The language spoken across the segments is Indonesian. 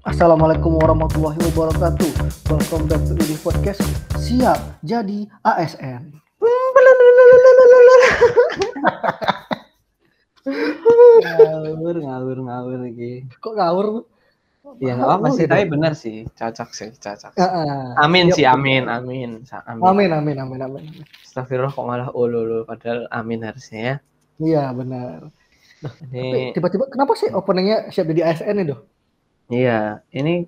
Assalamualaikum warahmatullahi wabarakatuh. Welcome back to Ini Podcast. Siap jadi ASN. ngawur ngawur ngawur lagi Kok ngawur? ya nggak apa sih tapi benar sih cocok sih cocok Heeh. amin Yuk. sih amin amin amin Amin amin amin amin. Astagfirullah kok malah ululu padahal amin harusnya ya Iya benar. Tapi ini tiba-tiba kenapa sih openingnya siap jadi ASN itu? Iya ini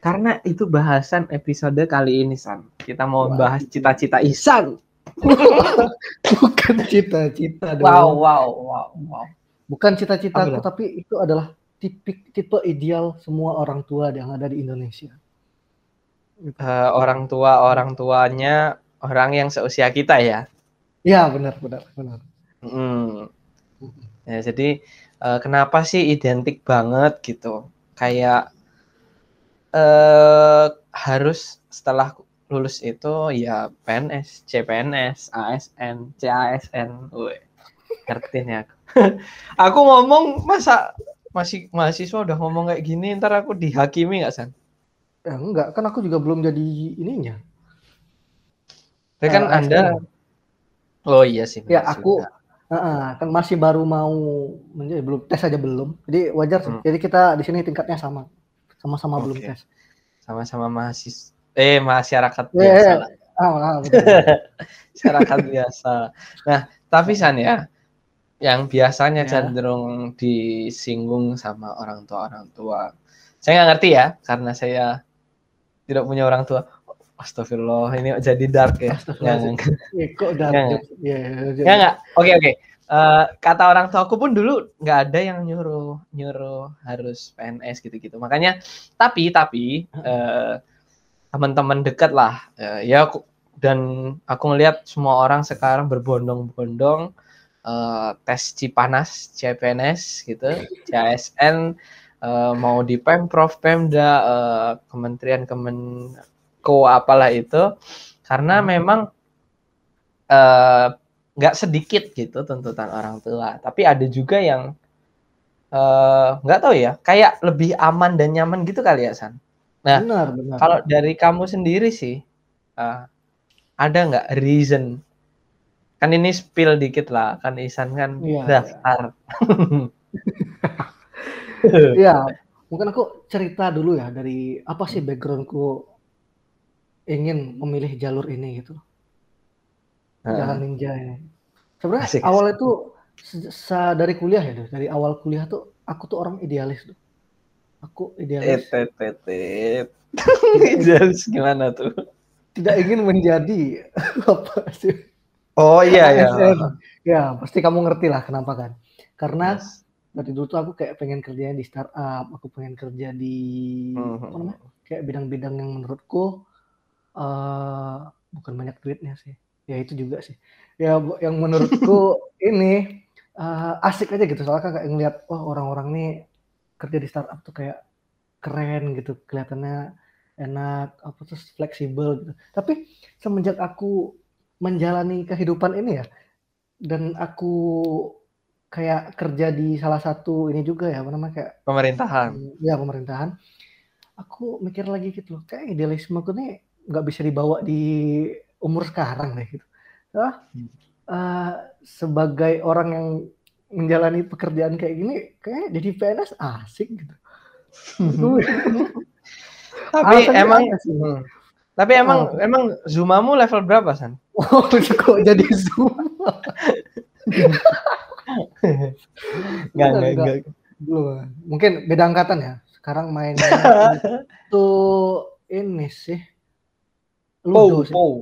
karena itu bahasan episode kali ini San kita mau Wah. bahas cita-cita Isan Bukan cita-cita wow wow wow wow Bukan cita-citaku tapi itu adalah tipik tipe ideal semua orang tua yang ada di Indonesia. Eh, orang tua orang tuanya orang yang seusia kita ya Iya benar benar benar. Hmm. Ya, jadi eh, kenapa sih identik banget gitu? Kayak eh harus setelah lulus itu ya PNS, CPNS, ASN, CASN. Woi. Ngerti nih aku. aku ngomong masa masih mahasiswa udah ngomong kayak gini, ntar aku dihakimi nggak San? Ya enggak, kan aku juga belum jadi ininya. Tapi kan Eh, Anda Oh iya sih. Ya, aku-. Heeh, kan masih baru mau menjadi belum tes aja belum. Jadi wajar sih. Hmm. Jadi kita di sini tingkatnya sama. Sama-sama belum Oke. tes. sama-sama mahasiswa eh masyarakat Eh, biasa eh, lah. Ah, ah, betul. masyarakat biasa. Nah, tapi San ya, yang biasanya Ya. cenderung disinggung sama orang tua orang tua. Saya nggak ngerti ya, karena saya tidak punya orang tua. Astagfirullah, ini jadi dark ya. Nggak, Ya, kok Nggak, ya, ya, ya, nggak. Oke oke. Eh, kata orang tua aku pun dulu nggak ada yang nyuruh nyuruh harus PNS gitu-gitu. Makanya, tapi tapi eh, teman-teman dekat lah, eh, ya aku dan aku ngelihat semua orang sekarang berbondong-bondong eh, tes Cipanas, CPNS gitu, CASN eh, mau di Pemprov, Pemda, eh, Kementerian Kemenko apalah itu, karena Hmm. memang eh, nggak sedikit gitu tuntutan orang tua, tapi ada juga yang eh, nggak tahu ya, kayak lebih aman dan nyaman gitu kali ya San. Nah, Benar, benar. kalau dari kamu sendiri sih, eh, ada nggak reason? Kan ini spill dikit lah, kan Isan kan Iya, daftar. Iya, mungkin aku cerita dulu ya dari apa sih backgroundku ingin memilih jalur ini gitu. Jalan ninja ini. Sebenarnya Asik, asik. awal itu se- se- dari kuliah ya, Dul. dari awal kuliah tuh aku tuh orang idealis tuh. Aku idealis, Tet, tet, tet. Idealis gimana tuh? tidak ingin menjadi apa sih? Oh iya ya. ASN. Ya, pasti kamu ngerti lah kenapa kan. Karena Yes. dari dulu tuh aku kayak pengen kerjanya di startup, aku pengen kerja di Mhm. apa namanya? Kayak bidang-bidang yang menurutku eh bukan banyak duitnya sih. Ya itu juga sih. Ya yang menurutku ini eh, asik aja gitu. Soalnya kayak ngeliat wah orang-orang nih kerja di startup tuh kayak keren gitu, kelihatannya enak, apa terus fleksibel gitu. Tapi semenjak aku menjalani kehidupan ini ya, dan aku kayak kerja di salah satu ini juga ya, apa namanya kayak Pemerintahan. Ya pemerintahan. Aku mikir lagi gitu loh, kayak idealisme aku nih nggak bisa dibawa di umur sekarang deh gitu. Ah, Hmm. eh, sebagai orang yang menjalani pekerjaan kayak gini, kayak jadi PNS asik gitu. Tapi emang sih? Hmm. Tapi emang emang Zumamu level berapa, San? Oh, kok jadi zoom? Enggak, enggak, Enggak. enggak. Belum. Mungkin beda angkatan ya. Sekarang mainnya itu ini sih. Pou, pou.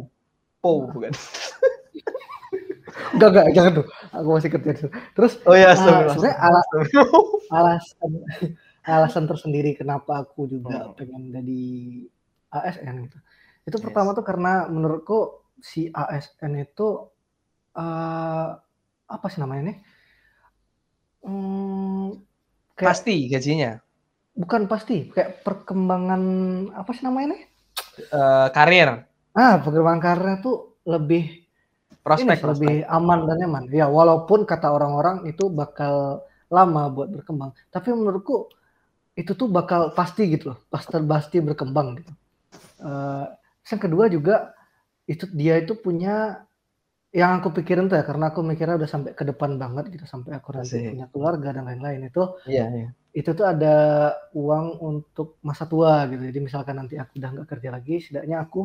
Pou bukan. Enggak, enggak, jangan tuh. Aku masih kerja situ. Terus Oh iya, Ah, astagfirullah. sebenarnya ala- alasan alasan tersendiri kenapa aku juga Hmm. pengen jadi ASN gitu. Itu Yes. pertama tuh karena menurutku si ASN itu eh apa sih namanya nih? Hmm, kayak Pasti gajinya. bukan pasti, kayak perkembangan apa sih namanya nih? Eh, karir, Ah, perkembangan karirnya tuh lebih ini prospek, sih, prospek. lebih aman dan nyaman. Ya, walaupun kata orang-orang itu bakal lama buat berkembang, tapi menurutku itu tuh bakal pasti gitu loh, pasti pasti berkembang gitu. Uh, yang kedua juga itu dia itu punya yang aku pikirin tuh ya karena aku mikirnya udah sampai ke depan banget gitu sampai aku nanti punya keluarga dan lain-lain itu Iya, iya. itu tuh ada uang untuk masa tua gitu jadi misalkan nanti aku udah nggak kerja lagi setidaknya aku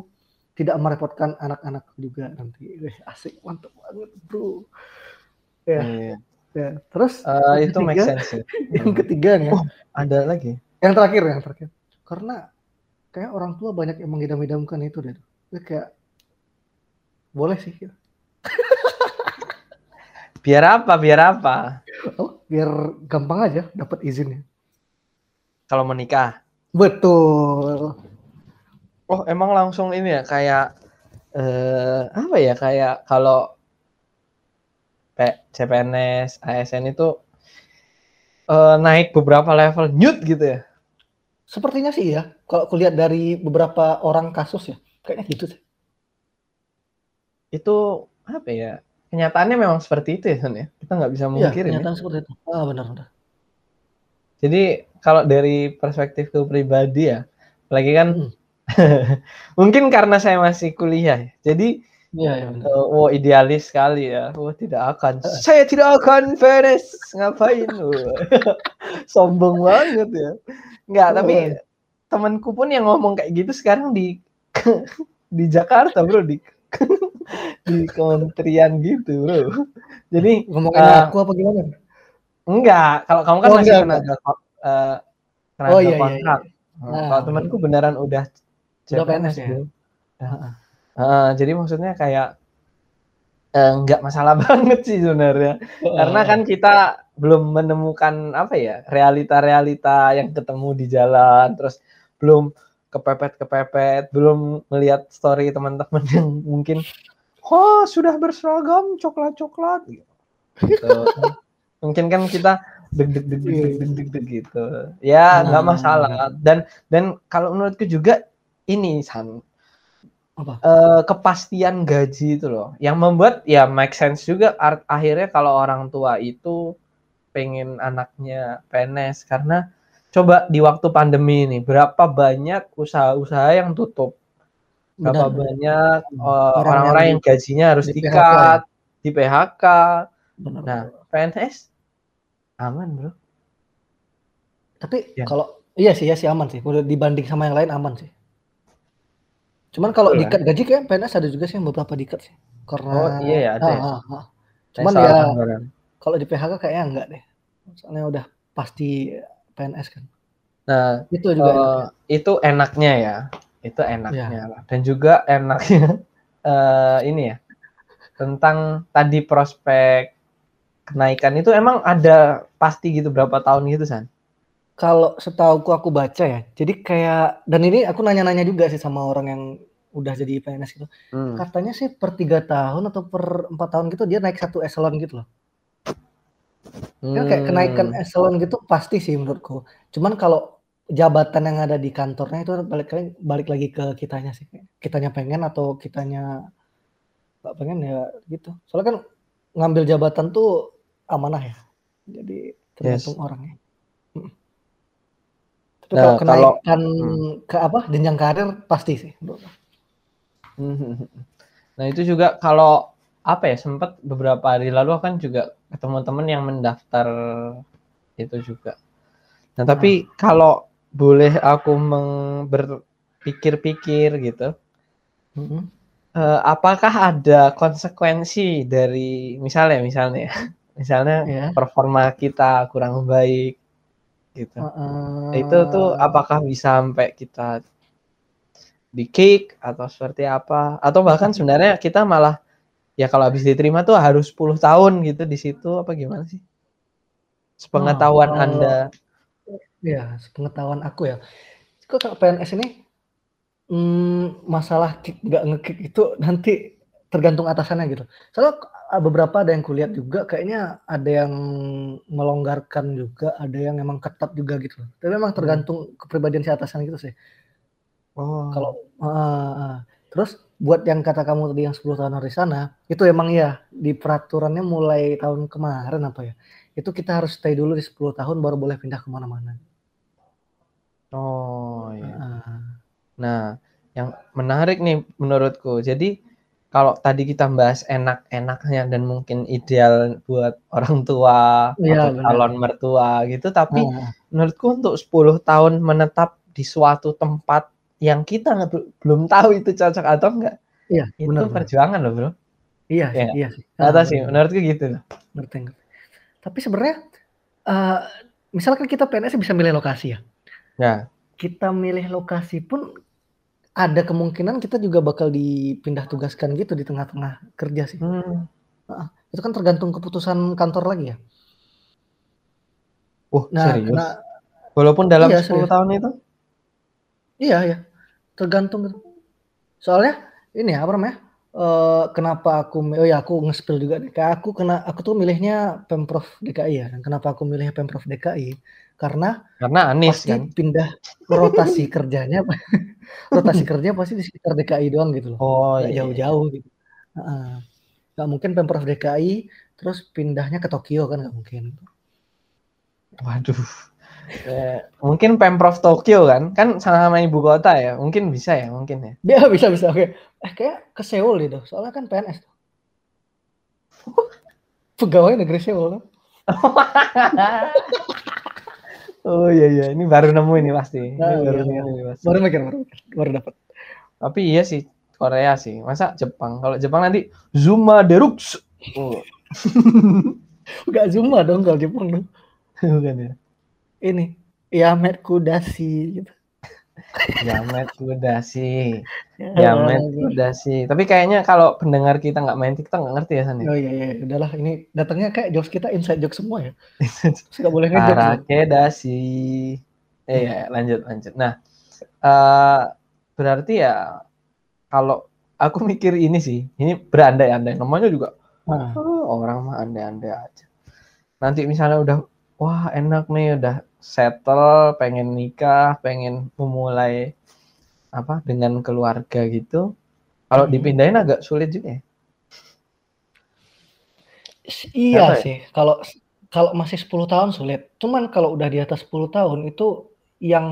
tidak merepotkan anak-anak juga nanti Wih, asik mantap banget bro ya, Iya. ya. terus yang itu make ketiga sense sih. yang ketiga nih ya, Oh, ada lagi. yang terakhir yang terakhir karena kayak orang tua banyak yang mengidam-idamkan itu deh Dia kayak boleh sih gitu. Biar apa? Biar apa? oh biar gampang aja dapat izinnya Kalau menikah. betul Oh, emang langsung ini ya kayak eh apa ya? Kayak kalau P CPNS, ASN itu eh, naik beberapa level nyut gitu ya. Sepertinya sih ya, kalau aku lihat dari beberapa orang kasus ya, kayaknya gitu sih. Itu apa ya? Kenyataannya memang seperti itu ya, Son, ya. Kita nggak bisa Iya, mungkirin ya. kenyataan seperti itu. Ah, benar, benar. Jadi kalau dari perspektifku pribadi ya, apalagi kan Hmm. mungkin karena saya masih kuliah, ya. jadi Iya, iya benar. eh, oh idealis sekali ya, oh tidak akan, saya tidak akan beres, ngapain? Sombong banget ya. Enggak, tapi Heeh. temanku pun yang ngomong kayak gitu sekarang di di Jakarta bro, di di kementerian gitu bro. Jadi Ngomongin eh, aku apa gimana? Enggak, kalau kamu kan Oh, masih enggak, tenaga ko- eh, tenaga Oh, iya, iya, kontrak. Nah, Nah, kalau temanku beneran udah Udah PNS ya. Uh, uh, jadi maksudnya kayak eh, nggak uh, masalah banget sih sebenarnya, uh. karena kan kita belum menemukan apa ya realita-realita yang ketemu di jalan, terus belum kepepet-kepepet, belum melihat story teman-teman yang mungkin, oh sudah berseragam coklat-coklat. Gitu. mungkin kan kita deg deg deg deg deg, deg gitu. Ya nggak masalah. Dan dan kalau menurutku juga ini San Apa? eh, kepastian gaji itu loh yang membuat ya make sense juga art- akhirnya kalau orang tua itu pengen anaknya PNS karena coba di waktu pandemi ini berapa banyak usaha-usaha yang tutup berapa Benar. banyak eh, Orang orang-orang yang yang gajinya harus di PHK dikat di PHK Benar. nah PNS aman bro Tapi Ya. kalau iya sih ya sih aman sih. Udah dibanding sama yang lain aman sih. Cuman kalau Betul, dikat gaji kayak PNS ada juga sih yang beberapa dikat sih. Karena oh iya ya ada ah, ya ah, ah. Saya Cuman ya gambaran. kalau di PHK kayaknya enggak deh. Soalnya udah pasti PNS kan. nah Itu juga Eh, enaknya. itu enaknya ya itu enaknya lah dan juga enaknya eh, ini ya tentang tadi prospek kenaikan itu emang ada pasti gitu berapa tahun gitu san Kalau setauku aku baca ya. Jadi kayak dan ini aku nanya-nanya juga sih sama orang yang udah jadi PNS gitu. Hmm. Katanya sih per tiga tahun atau per empat tahun gitu dia naik satu eselon gitu loh. Ya kayak kenaikan Hmm. eselon gitu pasti sih menurutku. Cuman kalau jabatan yang ada di kantornya itu balik lagi balik lagi ke kitanya sih. Kitanya pengen atau kitanya nggak pengen ya gitu. Soalnya kan ngambil jabatan tuh amanah ya. Jadi tergantung orangnya. Mm. Tapi Nah, kalau kalau- kenaikan hmm. ke apa jenjang karir pasti sih. menurutku. Hmm. nah itu juga kalau apa ya sempat beberapa hari lalu kan juga ketemu teman yang mendaftar itu juga nah tapi kalau boleh aku berpikir-pikir gitu Mm-mm. Eh, apakah ada konsekuensi dari misalnya misalnya ya, misalnya Ya. performa kita kurang baik gitu. Heeh. Itu tuh apakah bisa sampai kita di kick atau seperti apa? Atau bahkan sebenarnya kita malah ya kalau habis diterima tuh harus 10 tahun gitu di situ apa gimana sih? Sepengetahuan Oh, Anda. Ya, sepengetahuan aku ya. Kok kalau PNS ini hmm, masalah kick nggak ngekick itu nanti tergantung atasannya gitu. Soalnya beberapa ada yang kulihat juga kayaknya ada yang melonggarkan juga, ada yang memang ketat juga gitu. Tapi memang tergantung kepribadian si atasan gitu sih. Oh. Kalau uh, uh. terus buat yang kata kamu tadi yang 10 tahun dari sana, itu emang ya di peraturannya mulai tahun kemarin apa ya? Itu kita harus stay dulu di 10 tahun baru boleh pindah ke mana-mana. Oh iya. Heeh. Nah, yang menarik nih menurutku. Jadi kalau tadi kita bahas enak-enaknya dan mungkin ideal buat orang tua Iya, atau calon mertua gitu, tapi Heeh. menurutku untuk 10 tahun menetap di suatu tempat yang kita belum tahu itu cocok atau enggak, Iya, itu benar. perjuangan loh, Bro. Iya Iya nggak? iya sih. Nggak Heeh, tahu sih, menurutku gitu loh. Ngerti. Tapi sebenarnya, eee, misalkan kita PNS bisa milih lokasi ya. Ya. Kita milih lokasi pun ada kemungkinan kita juga bakal dipindah tugaskan gitu di tengah-tengah kerja sih. Hmm. Heeh. Itu kan tergantung keputusan kantor lagi ya. Wah, Nah, serius? karena Walaupun dalam iya 10 serius. tahun itu? Iya iya. Tergantung. Soalnya ini ya, apa namanya, eee, kenapa aku oh ya aku nge-spill juga nih, kayak aku kena aku tuh milihnya Pemprov DKI ya, dan kenapa aku milih Pemprov DKI, karena Karena Anies pasti kan. pindah rotasi kerjanya rotasi kerja pasti di sekitar DKI doang gitu loh, Oh, iya iya. jauh-jauh gitu. Heeh. Nggak mungkin Pemprov DKI terus pindahnya ke Tokyo kan nggak mungkin. Waduh. Eh, mungkin Pemprov Tokyo kan, kan sama-sama ibu kota ya, mungkin bisa ya, mungkin ya. Dia bisa bisa oke. Eh kayak ke Seoul itu, soalnya kan PNS tuh. Pegawai negeri Seoul. Oh iya iya, ini baru nemu ini pasti. Ini Nah, baru iya, nemu ini pasti. Baru mikir, baru mikir, baru dapat. Tapi iya sih, Korea sih. Masa Jepang? Kalau Jepang nanti Zuma Derux. Oh, Enggak Zuma dong kalau Jepang dong. bukan ya. Ini Yamet Kudashi gitu. Yamet Kudashi. Ya, Yamet gitu. Kudashi. Tapi kayaknya kalau pendengar kita nggak main TikTok nggak ngerti ya San ya? Oh iya iya, udahlah ini datangnya kayak jokes kita inside joke semua ya. Terus nggak boleh ngejokes. loh. Karakedashi. Eh ya, lanjut lanjut. Nah, eh berarti ya kalau aku mikir ini sih, ini berandai-andai. Namanya juga Nah, oh, orang mah andai-andai aja. Nanti misalnya udah wah enak nih udah settle, pengen nikah, pengen memulai apa dengan keluarga gitu. Kalau Hmm. dipindahin agak sulit juga ya. iya Kenapa ya? sih. Kalau kalau masih 10 tahun sulit. Cuman kalau udah di atas 10 tahun itu yang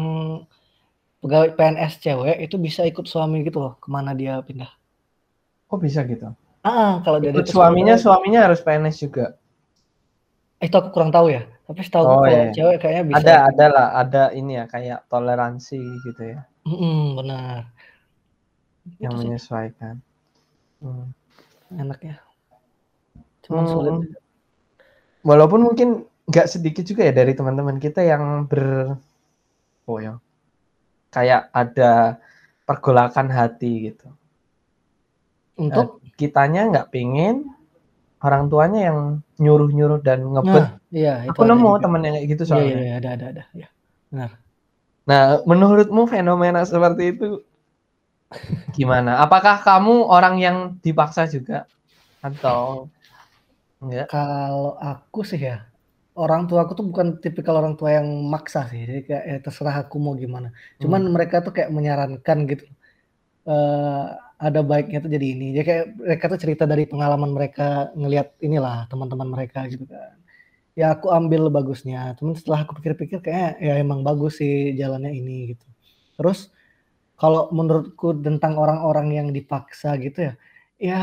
pegawai PNS cewek itu bisa ikut suami gitu loh ke mana dia pindah. Kok bisa gitu? Ah, kalau 10 suaminya, suaminya harus PNS juga. itu aku kurang tahu ya. Tapi setahu Oh, iya. cewek kayaknya bisa. Ada ada lah, ada ini ya kayak toleransi gitu ya, Mm-mm, benar. yang Itu menyesuaikan. Hmm. enaknya. Cuman sulit. Hmm, walaupun mungkin nggak sedikit juga ya dari teman-teman kita yang ber oh ya kayak ada pergolakan hati gitu. Untuk Kitanya nggak pingin, orang tuanya yang nyuruh-nyuruh dan ngebet. nah, iya itu Aku nemu juga. temen yang kayak gitu Iya, soalnya. iya, iya, ada, ada, ada. Ya. Benar. Nah, menurutmu fenomena seperti itu gimana? Apakah kamu orang yang dipaksa juga atau enggak? Kalau aku sih ya, orang tua aku tuh bukan tipikal orang tua yang maksa sih. Jadi kayak ya terserah aku mau gimana. Cuman Hmm. mereka tuh kayak menyarankan gitu. Eh, ada baiknya tuh jadi ini. Jadi kayak mereka tuh cerita dari pengalaman mereka ngelihat inilah teman-teman mereka gitu kan. Ya aku ambil bagusnya. Cuman setelah aku pikir-pikir kayak ya emang bagus sih jalannya ini gitu. Terus kalau menurutku tentang orang-orang yang dipaksa gitu ya, ya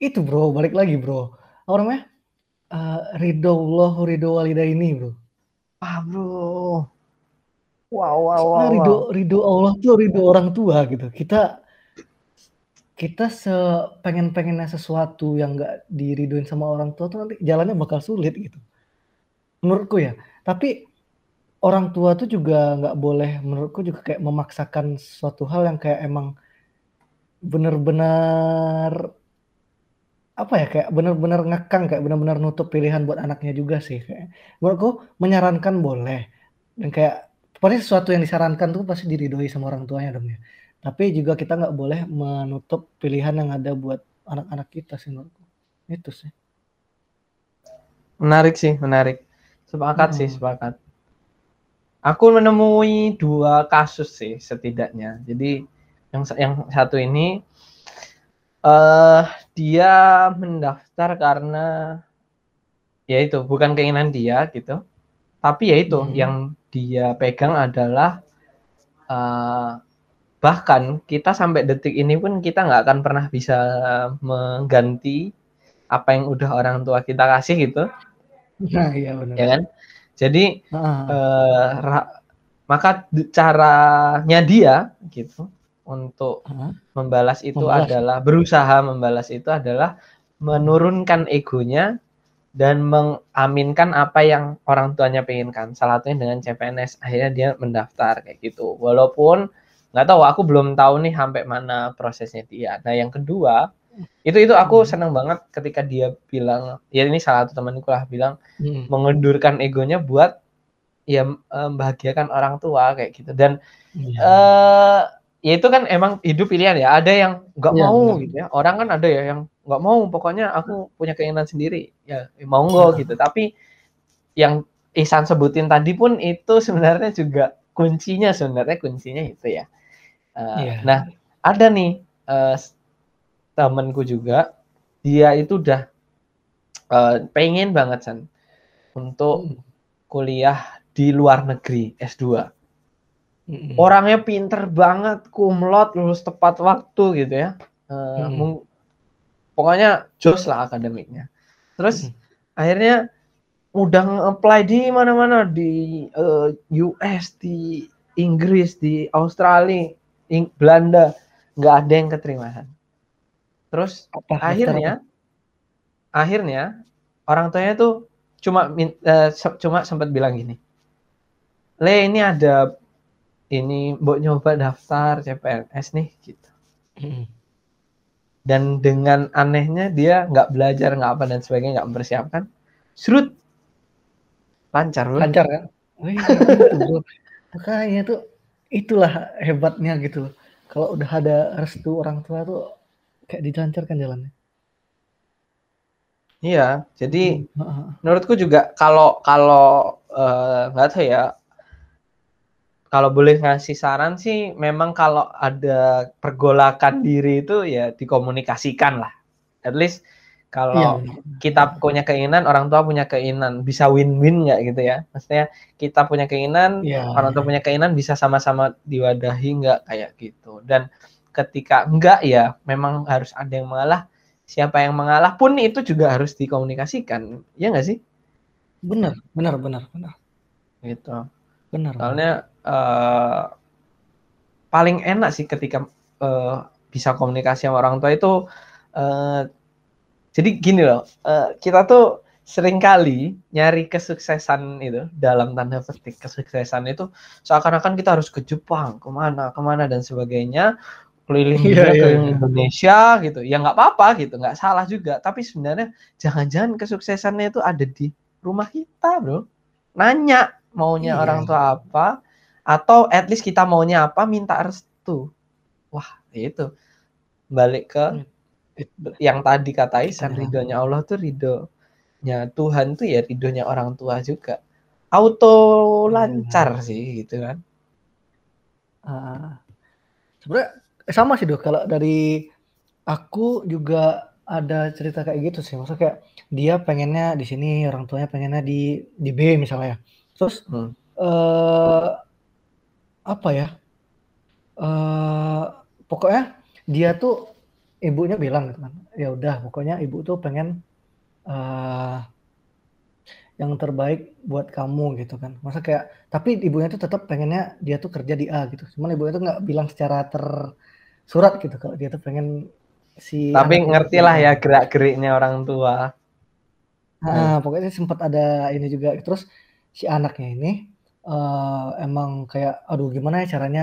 itu bro, balik lagi bro. Apa namanya? Eh, ridho Allah, ridho walidaini bro. Ah, bro. Wow, wow, wow, Soalnya wow. ridho ridho Allah tuh ridho orang tua gitu. Kita kita sepengen-pengennya sesuatu yang nggak diridoin sama orang tua tuh nanti jalannya bakal sulit gitu. Menurutku ya. Tapi orang tua tuh juga nggak boleh menurutku juga kayak memaksakan suatu hal yang kayak emang bener-bener apa ya kayak bener-bener ngekang kayak bener-bener nutup pilihan buat anaknya juga sih kayak menurutku menyarankan boleh dan kayak pasti sesuatu yang disarankan tuh pasti diridhoi sama orang tuanya dong ya tapi juga kita nggak boleh menutup pilihan yang ada buat anak-anak kita sih menurutku itu sih Menarik sih, menarik. Sepakat sih, Hmm. sepakat. Aku menemui dua kasus sih setidaknya. Jadi yang yang satu ini eh dia mendaftar karena ya itu bukan keinginan dia gitu. Tapi ya itu Hmm. yang dia pegang adalah uh, bahkan kita sampai detik ini pun kita nggak akan pernah bisa mengganti apa yang udah orang tua kita kasih gitu, Nah, iya benar. ya kan? Jadi Heeh. eh, ra- maka caranya dia gitu untuk Heeh. membalas itu Membalas. adalah berusaha membalas itu adalah menurunkan egonya dan mengaminkan apa yang orang tuanya penginkan. Salah satunya dengan CPNS. Akhirnya dia mendaftar kayak gitu. Walaupun nggak tahu, aku belum tahu nih sampai mana prosesnya dia. Nah, yang kedua itu itu aku Hmm. senang banget ketika dia bilang, ya ini salah satu temanku lah bilang Hmm. mengendurkan egonya buat ya eh, membahagiakan orang tua kayak gitu. Dan Iya. eh ya itu kan emang hidup pilihan ya. Ada yang nggak Iya, mau benar. gitu ya. Orang kan ada ya yang nggak mau. Pokoknya aku punya keinginan sendiri. Ya ya monggo Iya. gitu. Tapi yang Ihsan sebutin tadi pun itu sebenarnya juga kuncinya sebenarnya kuncinya itu ya. Eh, Iya. Nah ada nih eh, temenku juga dia itu udah eh, pengen banget san untuk Hmm. kuliah di luar negeri S2 Mm-mm. orangnya pinter banget, kumlot, lulus tepat waktu gitu ya. Eh, Hmm. pokoknya jos lah akademiknya. Terus Hmm. akhirnya udah nge-apply di mana-mana di eh, US, di Inggris, di Australia, Belanda, nggak ada yang keterima. San. Terus Apa, akhirnya akhirnya orang tuanya tuh cuma se- cuma sempat bilang gini le ini ada ini mbok nyoba daftar CPNS nih gitu? Mm-mm. dan dengan anehnya dia nggak belajar nggak apa dan sebagainya nggak mempersiapkan serut lancar. Lancar kan? Wih, itu, bro. Makanya tuh itulah hebatnya gitu loh. Kalau udah ada restu orang tua tuh kayak dilancarkan jalannya. iya jadi Heeh. menurutku juga kalau kalau eh, nggak tahu ya kalau boleh ngasih saran sih memang kalau ada pergolakan diri itu ya dikomunikasikan lah at least kalau benar. kita punya keinginan orang tua punya keinginan bisa win-win nggak gitu ya maksudnya kita punya keinginan Iya. orang tua punya keinginan bisa sama-sama diwadahi nggak kayak gitu dan ketika enggak ya memang harus ada yang mengalah siapa yang mengalah pun itu juga harus dikomunikasikan ya nggak sih Benar, benar, benar, benar. gitu Benar. soalnya eh, paling enak sih ketika eh, bisa komunikasi sama orang tua itu eh, jadi gini loh eh, kita tuh sering kali nyari kesuksesan itu dalam tanda petik kesuksesan itu seakan-akan kita harus ke Jepang ke mana ke mana dan sebagainya keliling Iya, iya, keliling iya. Indonesia gitu. Ya nggak apa-apa gitu. Nggak salah juga. Tapi sebenarnya jangan-jangan kesuksesannya itu ada di rumah kita bro. Nanya maunya Iya. orang tua apa atau at least kita maunya apa minta restu. Wah itu. Balik ke yang tadi kata Isan Kita- ridhonya Allah tuh ridhonya Tuhan tuh ya ridhonya orang tua juga auto lancar sih gitu kan Ah, sebenarnya eh, sama sih dok. Kalau dari aku juga ada cerita kayak gitu sih. Maksudnya kayak dia pengennya di sini, orang tuanya pengennya di di B misalnya. Terus Hmm. eh apa ya? eh pokoknya dia tuh ibunya bilang gitu kan. Ya udah, pokoknya ibu tuh pengen eh yang terbaik buat kamu gitu kan. Masa kayak tapi ibunya tuh tetap pengennya dia tuh kerja di A gitu. Cuman ibunya tuh nggak bilang secara tersurat gitu kalau dia tuh pengen si tapi ngerti lah ya gerak geriknya orang tua Nah, pokoknya sempat ada ini juga. Terus si anaknya ini eh, emang kayak, aduh gimana ya caranya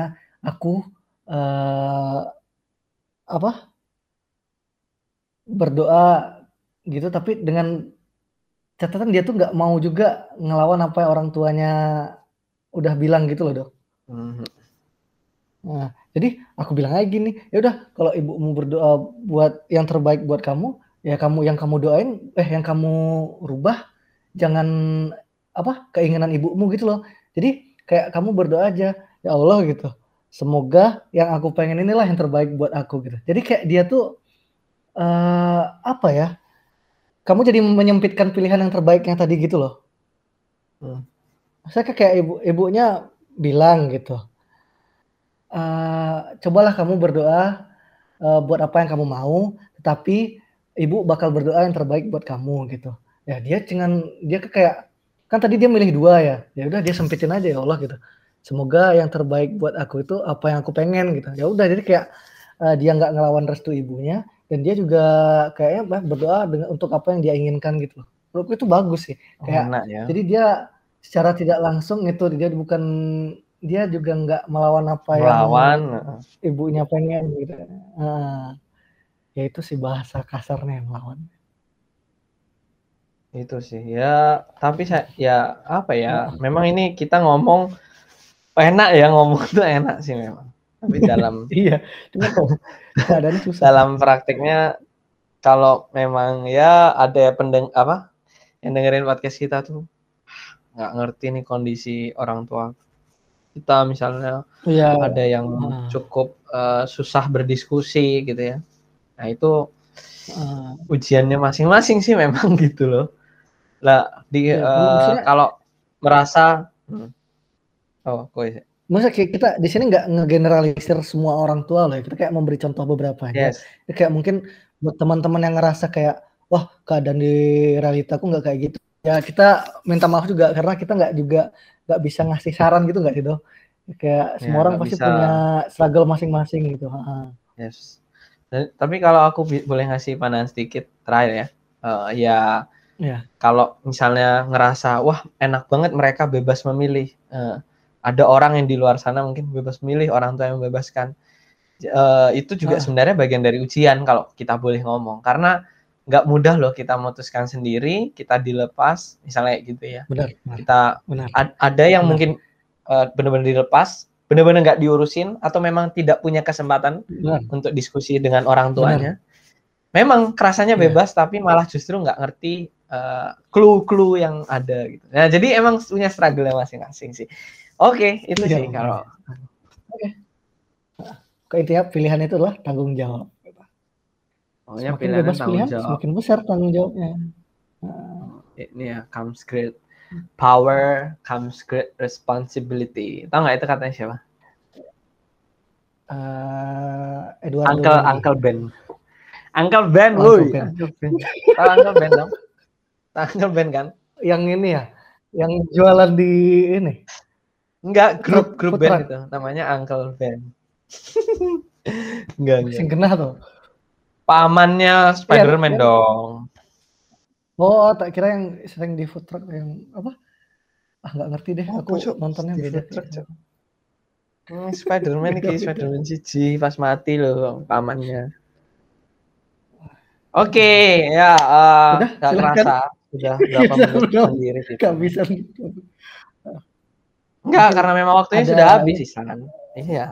aku eh apa berdoa gitu, tapi dengan catatan dia tuh nggak mau juga ngelawan apa yang orang tuanya udah bilang gitu loh dok. Mhm. Nah, jadi aku bilang aja gini, ya udah kalau ibumu berdoa buat yang terbaik buat kamu, ya kamu yang kamu doain, eh yang kamu rubah, jangan apa keinginan ibumu gitu loh. Jadi kayak kamu berdoa aja, ya Allah gitu. Semoga yang aku pengen inilah yang terbaik buat aku gitu. Jadi kayak dia tuh eh apa ya? Kamu jadi menyempitkan pilihan yang terbaiknya tadi gitu loh. Hmm. Saya kayak ibu ibunya bilang gitu, eee, "Cobalah kamu berdoa, eee, buat apa yang kamu mau, tetapi ibu bakal berdoa yang terbaik buat kamu," gitu. Ya dia dengan dia kayak kan tadi dia milih 2 ya, ya udah dia sempitin aja, "Ya Allah," gitu, "semoga yang terbaik buat aku itu apa yang aku pengen," gitu. Ya udah jadi kayak, eee, dia nggak ngelawan restu ibunya dan dia juga kayaknya bah berdoa dengan untuk apa yang dia inginkan gitu loh. Menurutku itu bagus sih, Oh, kayak enak ya. jadi dia secara tidak langsung itu dia bukan dia juga nggak melawan apa yang Melawan, heeh. ibunya pengen gitu, heeh. Ya itu sih bahasa kasarnya melawan. Itu sih, ya tapi saya ya apa ya, memang ini kita ngomong enak ya, ngomong tuh enak sih memang. Tapi dalam Iya, cuma kok keadaannya susah. dalam prakteknya kalau memang ya ada pendeng apa, yang dengerin podcast kita tuh nggak ngerti nih kondisi orang tua kita misalnya Iya, ada yang heeh. cukup, eee, susah berdiskusi gitu ya. Nah itu Heeh. ujiannya masing-masing sih memang gitu loh. Lah di eee, maksudnya kalau merasa mhm. Oh, kowe Maksudnya kayak kita di sini nggak ngegeneralisir semua orang tua loh ya, kita kayak memberi contoh beberapa aja. Yes. Ya kayak mungkin buat teman-teman yang ngerasa kayak, "Wah keadaan di realitaku nggak kayak gitu." Ya kita minta maaf juga karena kita nggak juga nggak bisa ngasih saran gitu nggak sih, Do? Kayak Ya semua orang pasti bisa. punya struggle masing-masing gitu, heeh. Yes. Dan tapi kalau aku boleh ngasih pandangan sedikit terakhir ya, eee, ya Iya. kalau misalnya ngerasa, wah enak banget mereka bebas memilih, eee, ada orang yang di luar sana mungkin bebas memilih, orang tua yang membebaskan. Eee, itu juga Heeh. sebenarnya bagian dari ujian kalau kita boleh ngomong, karena nggak mudah loh kita memutuskan sendiri, kita dilepas, misalnya gitu ya. Benar benar. Kita Benar. ad ada yang Benar. mungkin, eee, bener-bener dilepas, bener-bener nggak diurusin atau memang tidak punya kesempatan Benar. untuk diskusi dengan orang Benar. tuanya. Memang kerasanya Iya. bebas tapi malah justru nggak ngerti, eee, clue-clue yang ada gitu. Nah jadi emang punya struggle-nya masing-masing sih. Oke, itu Iya, sih kalau. Oke. Intinya pilihan itu adalah tanggung jawab pokoknya Semakin bebas tanggung pilihan, jawab. semakin besar tanggung jawabnya. Heeh. Ini ya comes great power, comes great responsibility. Tahu nggak itu katanya siapa? Eee, Eduardo Uncle Mondi. Uncle Ben. Uncle Ben, Oh. Uncle Ben. Uncle Ben. Tahu Uncle Ben dong? Uncle Ben kan? Yang ini ya, yang jualan di ini? Enggak, grup grup band itu, namanya Uncle Ben. Enggak, enggak. Sing kena tuh. Pamannya Spider-Man yang dong. Oh, tak kira yang sering di food truck yang apa? Ah, nggak ngerti deh, Apa, aku Cuk? nontonnya Di beda food truck. Cuk. Hmm, Spider-Man iki. Spider-Man siji pas mati loh pamannya. Oke, ya eh, Udah, silakan. kerasa sudah berapa Udah, menit udah. sendiri kita. Nggak bisa Enggak, Mungkin karena memang waktunya ada sudah habis Isan. Iya.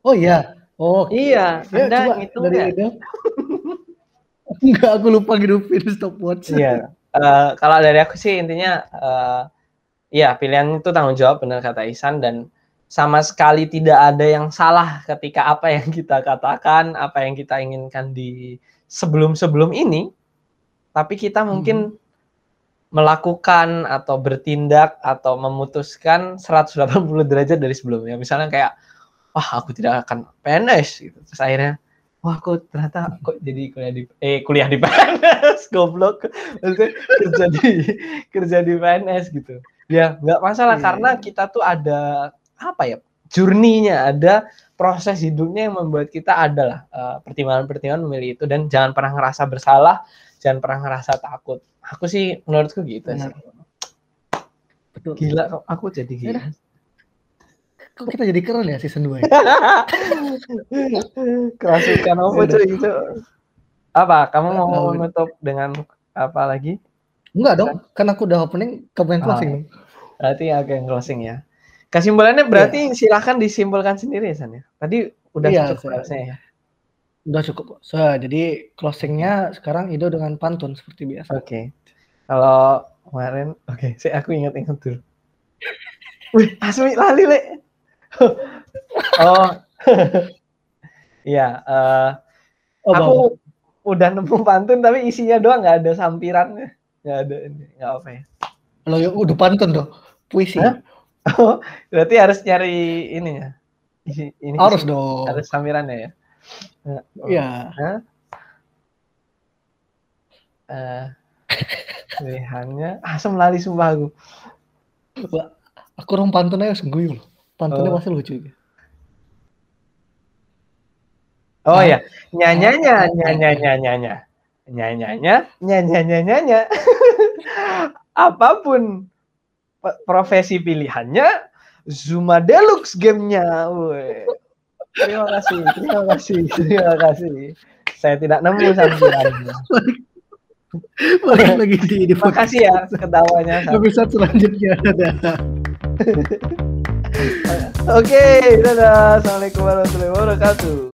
Oh iya. Oh. Iya, Ya Anda coba ngitung dari itu. Enggak, aku lupa ngidupin stopwatch. Iya. Eh, kalau dari aku sih intinya eh ya pilihan itu tanggung jawab benar kata Isan dan sama sekali tidak ada yang salah ketika apa yang kita katakan, apa yang kita inginkan di sebelum-sebelum ini. Tapi kita mungkin melakukan atau bertindak atau memutuskan 180 derajat dari sebelumnya. Misalnya kayak wah aku tidak akan PNS gitu. Terus akhirnya wah kok ternyata kok jadi kuliah di eh kuliah di PNS goblok maksudnya kerja di kerja di PNS gitu ya nggak masalah Iya. karena kita tuh ada apa ya journey-nya ada proses hidupnya yang membuat kita adalah eh, pertimbangan-pertimbangan memilih itu dan jangan pernah ngerasa bersalah jangan pernah ngerasa takut aku sih menurutku gitu Benar. sih Betul. gila kok aku jadi gila. Kok kita jadi keren ya season 2 ya? kerasukan apa cuy itu apa kamu mau Tahu. menutup dengan apa lagi Enggak dong, kan aku udah opening, kamu yang Ah. closing dong. Berarti aku yang closing ya. Kesimpulannya berarti silahkan disimpulkan sendiri ya San ya. Tadi udah Iya, cukup saya- harusnya ya. Udah cukup. So, jadi closingnya sekarang Ido dengan pantun seperti biasa. Oke. Kalau kemarin oke, saya aku ingat-ingat dulu. Wih, Asmi lali le. oh. Iya, eh, Oh, aku Bang. udah nemu pantun tapi isinya doang nggak ada sampirannya. Nggak ada ini, nggak apa ya. Kalau ya udah pantun tuh. Puisi. Hah? Oh, berarti harus nyari ini ya. Ini, ini Harus sih, dong. harus samirannya ya. Iya. Hah? Eh, pilihannya asam lali sumpah aku. Wah, aku orang pantun aja sengguyu loh. Pantunnya Oh. pasti lucu. Oh Hah? ya, nyanyanya, nyanyanya, nyanya, nyanyanya, nyanyanya, nyanya. Apa pun profesi pilihannya, Zuma Deluxe gamenya. Woi. Terima kasih, terima kasih, terima kasih. Saya tidak nemu sampirannya. Balik lagi di di Terima kasih ya ketawanya. episode selanjutnya. Dadah. Oke, dadah. Assalamualaikum warahmatullahi wabarakatuh.